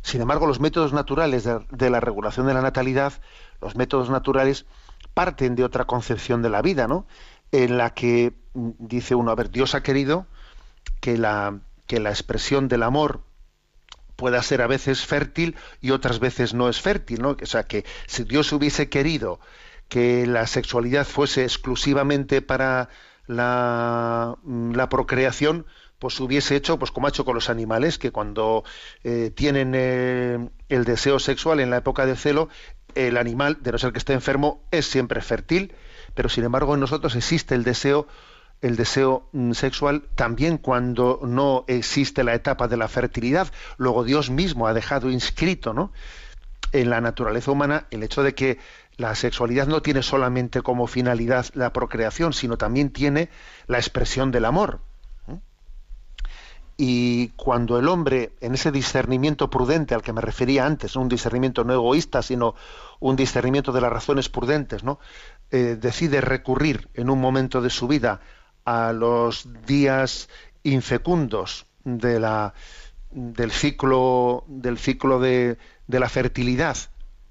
A: Sin embargo, los métodos naturales de, de la regulación de la natalidad, los métodos naturales parten de otra concepción de la vida, ¿no? En la que mm, dice uno, a ver, Dios ha querido que la, que la expresión del amor pueda ser a veces fértil y otras veces no es fértil, ¿no? O sea, que si Dios hubiese querido que la sexualidad fuese exclusivamente para la, mm, procreación, pues hubiese hecho, pues como ha hecho con los animales, que cuando eh, tienen eh, el deseo sexual en la época de celo, el animal, de no ser que esté enfermo, es siempre fértil, pero sin embargo en nosotros existe el deseo el deseo mm, sexual también cuando no existe la etapa de la fertilidad. Luego Dios mismo ha dejado inscrito ¿no? en la naturaleza humana el hecho de que la sexualidad no tiene solamente como finalidad la procreación, sino también tiene la expresión del amor. Y cuando el hombre, en ese discernimiento prudente al que me refería antes, un discernimiento no egoísta, sino un discernimiento de las razones prudentes, ¿no? Eh, decide recurrir en un momento de su vida a los días infecundos de la, del ciclo, del ciclo de, de la fertilidad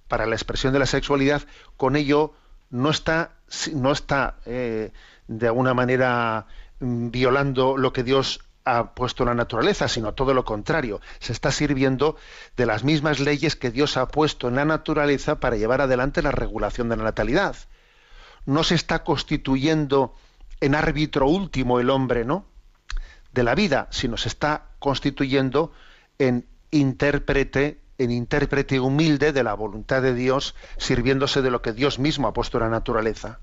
A: para la expresión de la sexualidad, con ello no está, no está eh, de alguna manera mm, violando lo que Dios ha puesto en la naturaleza, sino todo lo contrario. Se está sirviendo de las mismas leyes que Dios ha puesto en la naturaleza para llevar adelante la regulación de la natalidad. No se está constituyendo en árbitro último el hombre, ¿no? De la vida, sino se está constituyendo en intérprete, en intérprete humilde de la voluntad de Dios, sirviéndose de lo que Dios mismo ha puesto en la naturaleza.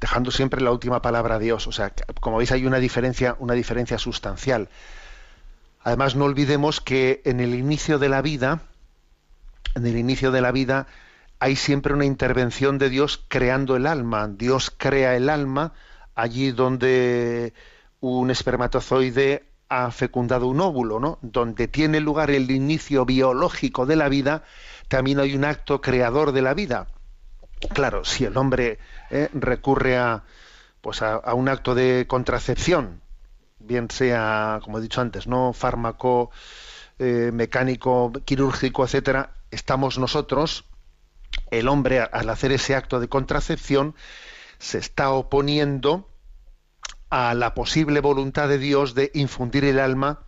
A: Dejando siempre la última palabra a Dios. O sea, como veis, hay una diferencia, una diferencia sustancial. Además, no olvidemos que en el inicio de la vida, en el inicio de la vida, hay siempre una intervención de Dios creando el alma. Dios crea el alma allí donde un espermatozoide ha fecundado un óvulo, ¿no? Donde tiene lugar el inicio biológico de la vida, también hay un acto creador de la vida. Claro, si el hombre eh, recurre a, pues a, a, un acto de contracepción, bien sea, como he dicho antes, no fármaco, eh, mecánico, quirúrgico, etcétera, estamos nosotros el hombre al hacer ese acto de contracepción se está oponiendo a la posible voluntad de Dios de infundir el alma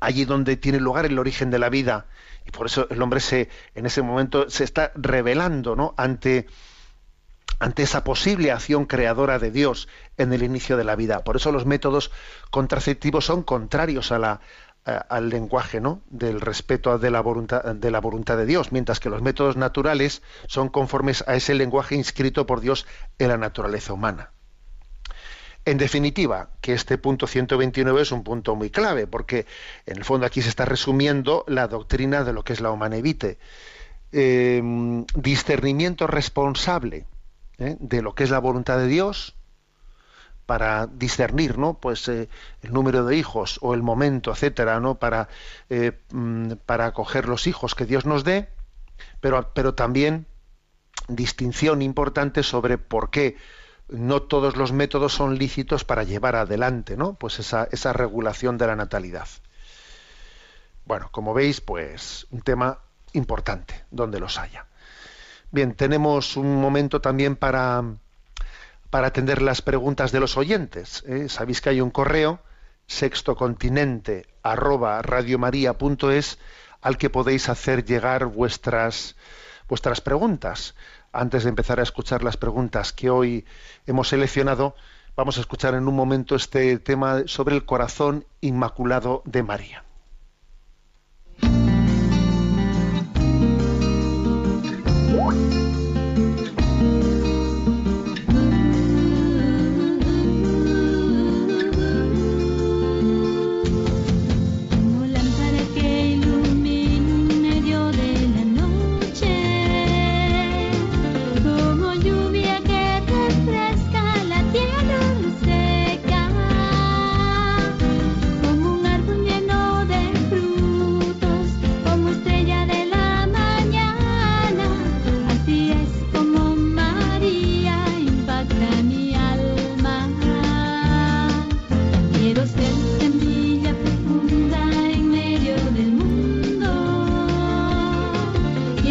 A: allí donde tiene lugar el origen de la vida y por eso el hombre se en ese momento se está revelando ¿no? ante ante esa posible acción creadora de Dios en el inicio de la vida. Por eso los métodos contraceptivos son contrarios a la, al lenguaje ¿no? del respeto de la, voluntad, de la voluntad de Dios, mientras que los métodos naturales son conformes a ese lenguaje inscrito por Dios en la naturaleza humana. En definitiva, que este punto 129 es un punto muy clave, porque en el fondo aquí se está resumiendo la doctrina de lo que es la humanevite. Eh, discernimiento responsable ¿eh? de lo que es la voluntad de Dios, para discernir ¿no? pues eh, el número de hijos o el momento etcétera no para eh, para acoger los hijos que Dios nos dé pero pero también distinción importante sobre por qué no todos los métodos son lícitos para llevar adelante no pues esa, esa regulación de la natalidad. Bueno como veis pues un tema importante donde los haya. Bien tenemos un momento también para para atender las preguntas de los oyentes. ¿eh? Sabéis que hay un correo sextocontinente arroba al que podéis hacer llegar vuestras vuestras preguntas. Antes de empezar a escuchar las preguntas que hoy hemos seleccionado, vamos a escuchar en un momento este tema sobre el corazón inmaculado de María.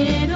A: little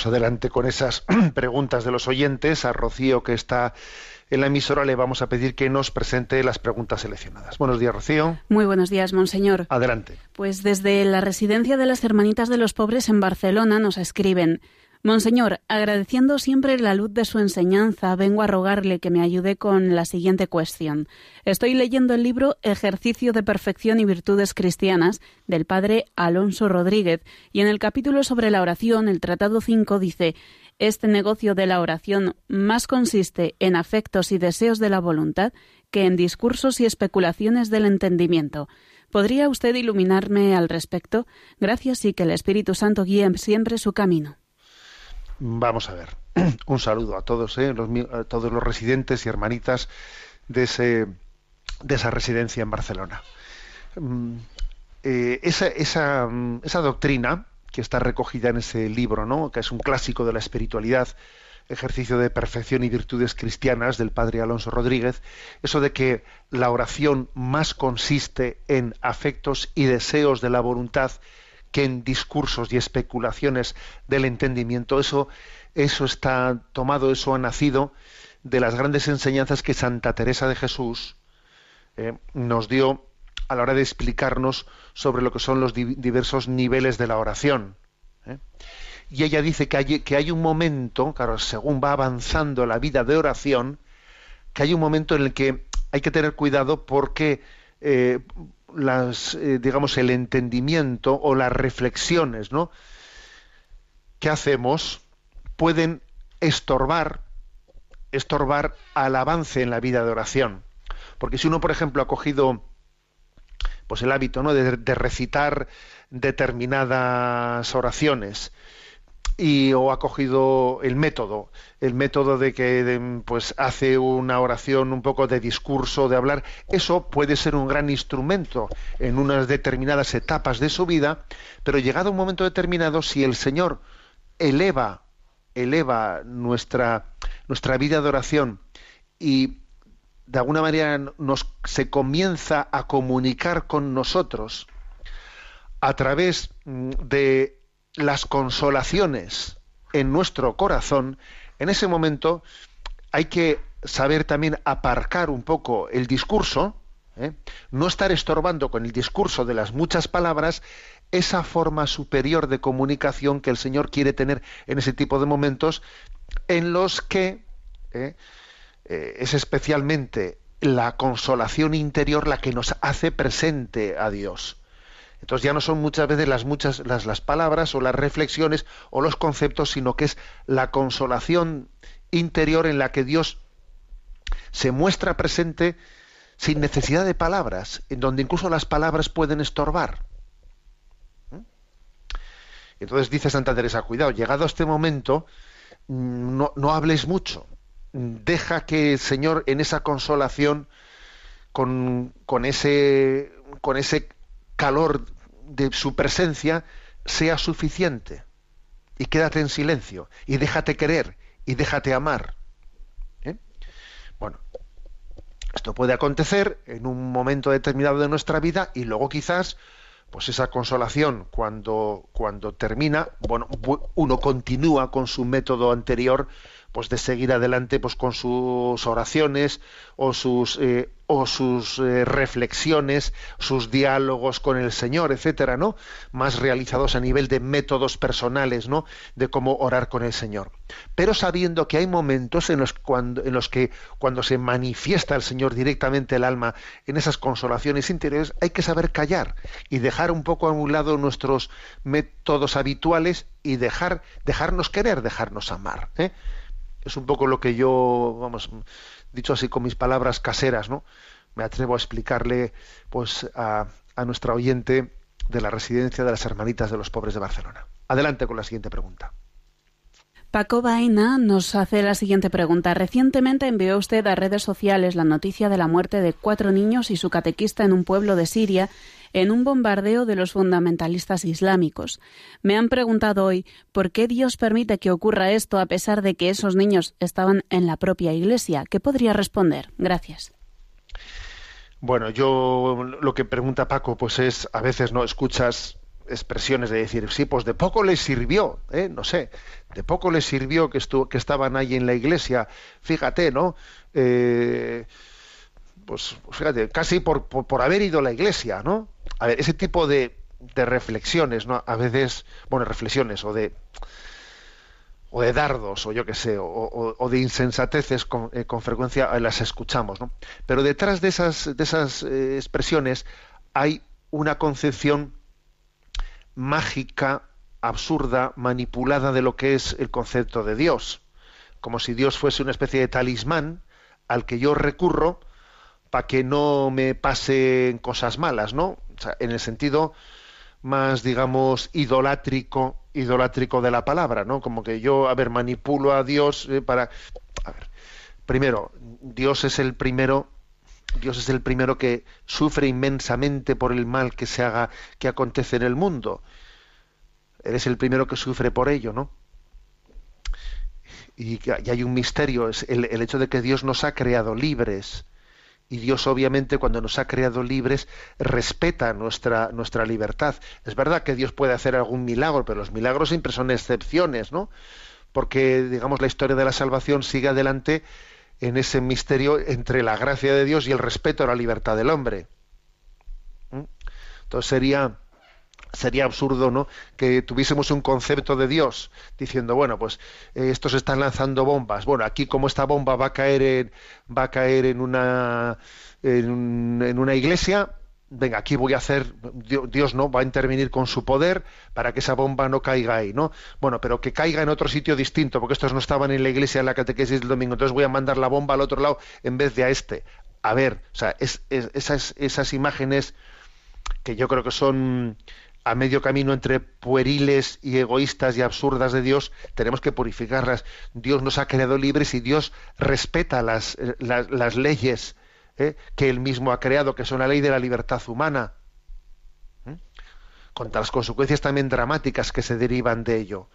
A: vamos adelante con esas preguntas de los oyentes. A Rocío, que está en la emisora, le vamos a pedir que nos presente las preguntas seleccionadas. Buenos días, Rocío.
D: Muy buenos días, monseñor.
A: Adelante.
D: Pues desde la residencia de las Hermanitas de los Pobres en Barcelona nos escriben. Monseñor, agradeciendo siempre la luz de su enseñanza, vengo a rogarle que me ayude con la siguiente cuestión. Estoy leyendo el libro Ejercicio de Perfección y Virtudes Cristianas del padre Alonso Rodríguez y en el capítulo sobre la oración, el Tratado 5 dice este negocio de la oración más consiste en afectos y deseos de la voluntad que en discursos y especulaciones del entendimiento. ¿Podría usted iluminarme al respecto? Gracias y que el Espíritu Santo guíe siempre su camino.
A: Vamos a ver. Un saludo a todos, ¿eh? los, a todos los residentes y hermanitas de, ese, de esa residencia en Barcelona. Mm, eh, esa, esa, mm, esa doctrina que está recogida en ese libro, ¿no? que es un clásico de la espiritualidad, ejercicio de perfección y virtudes cristianas del padre Alonso Rodríguez, eso de que la oración más consiste en afectos y deseos de la voluntad que en discursos y especulaciones del entendimiento, eso, eso está tomado, eso ha nacido de las grandes enseñanzas que Santa Teresa de Jesús eh, nos dio a la hora de explicarnos sobre lo que son los di- diversos niveles de la oración. ¿eh? Y ella dice que hay, que hay un momento, claro, según va avanzando la vida de oración, que hay un momento en el que hay que tener cuidado porque eh, las, eh, digamos, el entendimiento o las reflexiones, ¿no? que hacemos pueden estorbar, estorbar al avance en la vida de oración. Porque si uno, por ejemplo, ha cogido pues el hábito ¿no? de, de recitar determinadas oraciones y o ha cogido el método el método de que pues hace una oración un poco de discurso de hablar eso puede ser un gran instrumento en unas determinadas etapas de su vida pero llegado un momento determinado si el señor eleva eleva nuestra nuestra vida de oración y de alguna manera nos se comienza a comunicar con nosotros a través mm, de las consolaciones en nuestro corazón, en ese momento hay que saber también aparcar un poco el discurso, ¿eh? no estar estorbando con el discurso de las muchas palabras esa forma superior de comunicación que el Señor quiere tener en ese tipo de momentos en los que ¿eh? eh, es especialmente la consolación interior la que nos hace presente a Dios. Entonces ya no son muchas veces las muchas las, las palabras o las reflexiones o los conceptos, sino que es la consolación interior en la que Dios se muestra presente sin necesidad de palabras, en donde incluso las palabras pueden estorbar. ¿Mm? Entonces dice Santa Teresa, cuidado, llegado a este momento, mm, no, no hables mucho, deja que el Señor en esa consolación, con, con ese, con ese calor de su presencia, sea suficiente. Y quédate en silencio, y déjate querer, y déjate amar. ¿Eh? Bueno, esto puede acontecer en un momento determinado de nuestra vida y luego quizás pues esa consolación cuando cuando termina bueno bu- uno continúa con su método anterior pues de seguir adelante pues con sus oraciones o sus eh, o sus eh, reflexiones sus diálogos con el Señor etcétera no más realizados a nivel de métodos personales no de cómo orar con el Señor. Pero sabiendo que hay momentos en los cuando en los que cuando se manifiesta el Señor directamente el alma en esas consolaciones interiores hay que saber callar y dejar un poco a un lado nuestros métodos habituales y dejar dejarnos querer dejarnos amar ¿eh? Es un poco lo que yo, vamos, dicho así con mis palabras caseras, ¿no? Me atrevo a explicarle, pues, a, a nuestra oyente de la residencia de las Hermanitas de los Pobres de Barcelona. Adelante con la siguiente pregunta.
D: Paco Baena nos hace la siguiente pregunta. Recientemente envió usted a redes sociales la noticia de la muerte de cuatro niños y su catequista en un pueblo de Siria en un bombardeo de los fundamentalistas islámicos. Me han preguntado hoy por qué Dios permite que ocurra esto a pesar de que esos niños estaban en la propia Iglesia. ¿Qué podría responder? Gracias.
A: Bueno, yo lo que pregunta Paco, pues es, a veces no escuchas expresiones de decir, sí, pues de poco les sirvió, ¿eh? no sé, de poco les sirvió que, que estaban ahí en la iglesia, fíjate, ¿no? Eh, pues fíjate, casi por, por, haber ido a la iglesia, ¿no? A ver, ese tipo de, de reflexiones, ¿no? A veces, bueno, reflexiones o de o de dardos, o yo qué sé, o, o- o de insensateces con, eh, con frecuencia eh, las escuchamos, ¿no? Pero detrás de esas, de esas eh, expresiones hay una concepción mágica, absurda, manipulada de lo que es el concepto de Dios, como si Dios fuese una especie de talismán al que yo recurro para que no me pasen cosas malas, ¿no? O sea, en el sentido más, digamos, idolátrico, idolátrico de la palabra, ¿no? Como que yo, a ver, manipulo a Dios eh, para... A ver, primero, Dios es el primero, Dios es el primero que sufre inmensamente por el mal que se haga, que acontece en el mundo. Eres el primero que sufre por ello, ¿no? Y, hay un misterio, es el, el hecho de que Dios nos ha creado libres. Y Dios obviamente cuando nos ha creado libres respeta nuestra, nuestra libertad. Es verdad que Dios puede hacer algún milagro, pero los milagros siempre son excepciones, ¿no? Porque, digamos, la historia de la salvación sigue adelante en ese misterio entre la gracia de Dios y el respeto a la libertad del hombre. ¿Mm? Entonces sería sería absurdo no que tuviésemos un concepto de Dios diciendo bueno pues eh, estos están lanzando bombas bueno aquí como esta bomba va a caer en va a caer en una en, en una iglesia venga aquí voy a hacer Dio- Dios no va a intervenir con su poder para que esa bomba no caiga ahí no bueno pero que caiga en otro sitio distinto porque estos no estaban en la iglesia en la catequesis del domingo entonces voy a mandar la bomba al otro lado en vez de a este. A ver o sea es- es- esas esas imágenes que yo creo que son a medio camino entre pueriles y egoístas y absurdas de Dios, tenemos que purificarlas. Dios nos ha creado libres y Dios respeta las, eh, las, las leyes eh, que Él mismo ha creado, que son la ley de la libertad humana, ¿Mm? con las consecuencias también dramáticas que se derivan de ello.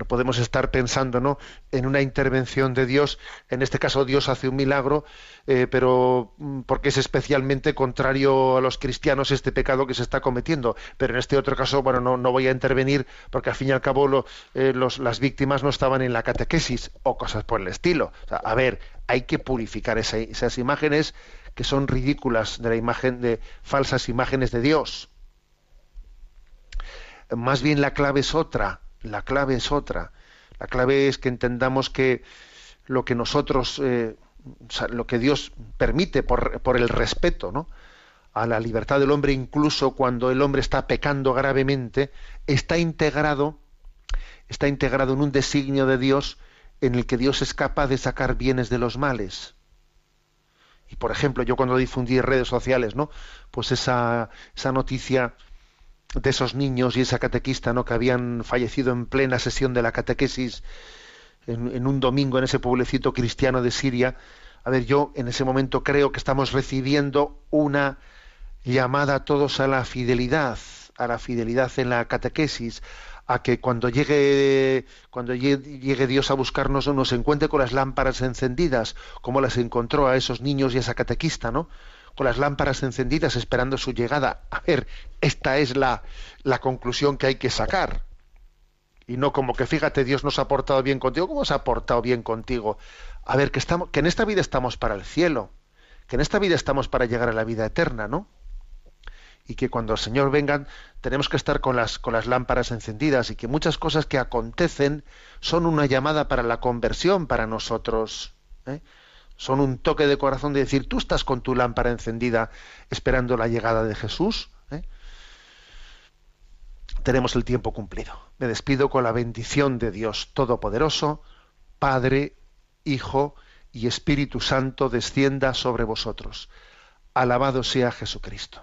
A: No podemos estar pensando ¿no? en una intervención de Dios, en este caso Dios hace un milagro, eh, pero mm, porque es especialmente contrario a los cristianos este pecado que se está cometiendo. Pero en este otro caso, bueno, no, no voy a intervenir porque al fin y al cabo eh, las víctimas no estaban en la catequesis o cosas por el estilo. A ver, hay que purificar esa- esas imágenes que son ridículas de la imagen de falsas imágenes de Dios. Más bien la clave es otra, la clave es otra. La clave es que entendamos que lo que nosotros, eh, lo que Dios permite por, por el respeto, ¿no? a la libertad del hombre, incluso cuando el hombre está pecando gravemente, está integrado, está integrado en un designio de Dios en el que Dios es capaz de sacar bienes de los males. Y por ejemplo, yo cuando difundí en redes sociales, ¿no? Pues esa, esa noticia de esos niños y esa catequista, ¿no? Que habían fallecido en plena sesión de la catequesis en, en un domingo en ese pueblecito cristiano de Siria. A ver, yo en ese momento creo que estamos recibiendo una llamada a todos a la fidelidad, a la fidelidad en la catequesis, a que cuando llegue cuando llegue Dios a buscarnos nos encuentre con las lámparas encendidas, como las encontró a esos niños y a esa catequista, ¿no? Con las lámparas encendidas esperando su llegada. A ver, esta es la, la conclusión que hay que sacar. Y no como que fíjate, Dios nos ha portado bien contigo. ¿Cómo se ha portado bien contigo? A ver, que, estamos, que en esta vida estamos para el cielo, que en esta vida estamos para llegar a la vida eterna, ¿no? y que cuando el Señor venga tenemos que estar con las, con las lámparas encendidas y que muchas cosas que acontecen son una llamada para la conversión para nosotros. ¿eh? Son un toque de corazón de decir, tú estás con tu lámpara encendida esperando la llegada de Jesús. ¿eh? Tenemos el tiempo cumplido. Me despido con la bendición de Dios Todopoderoso, Padre, Hijo y Espíritu Santo descienda sobre vosotros. Alabado sea Jesucristo.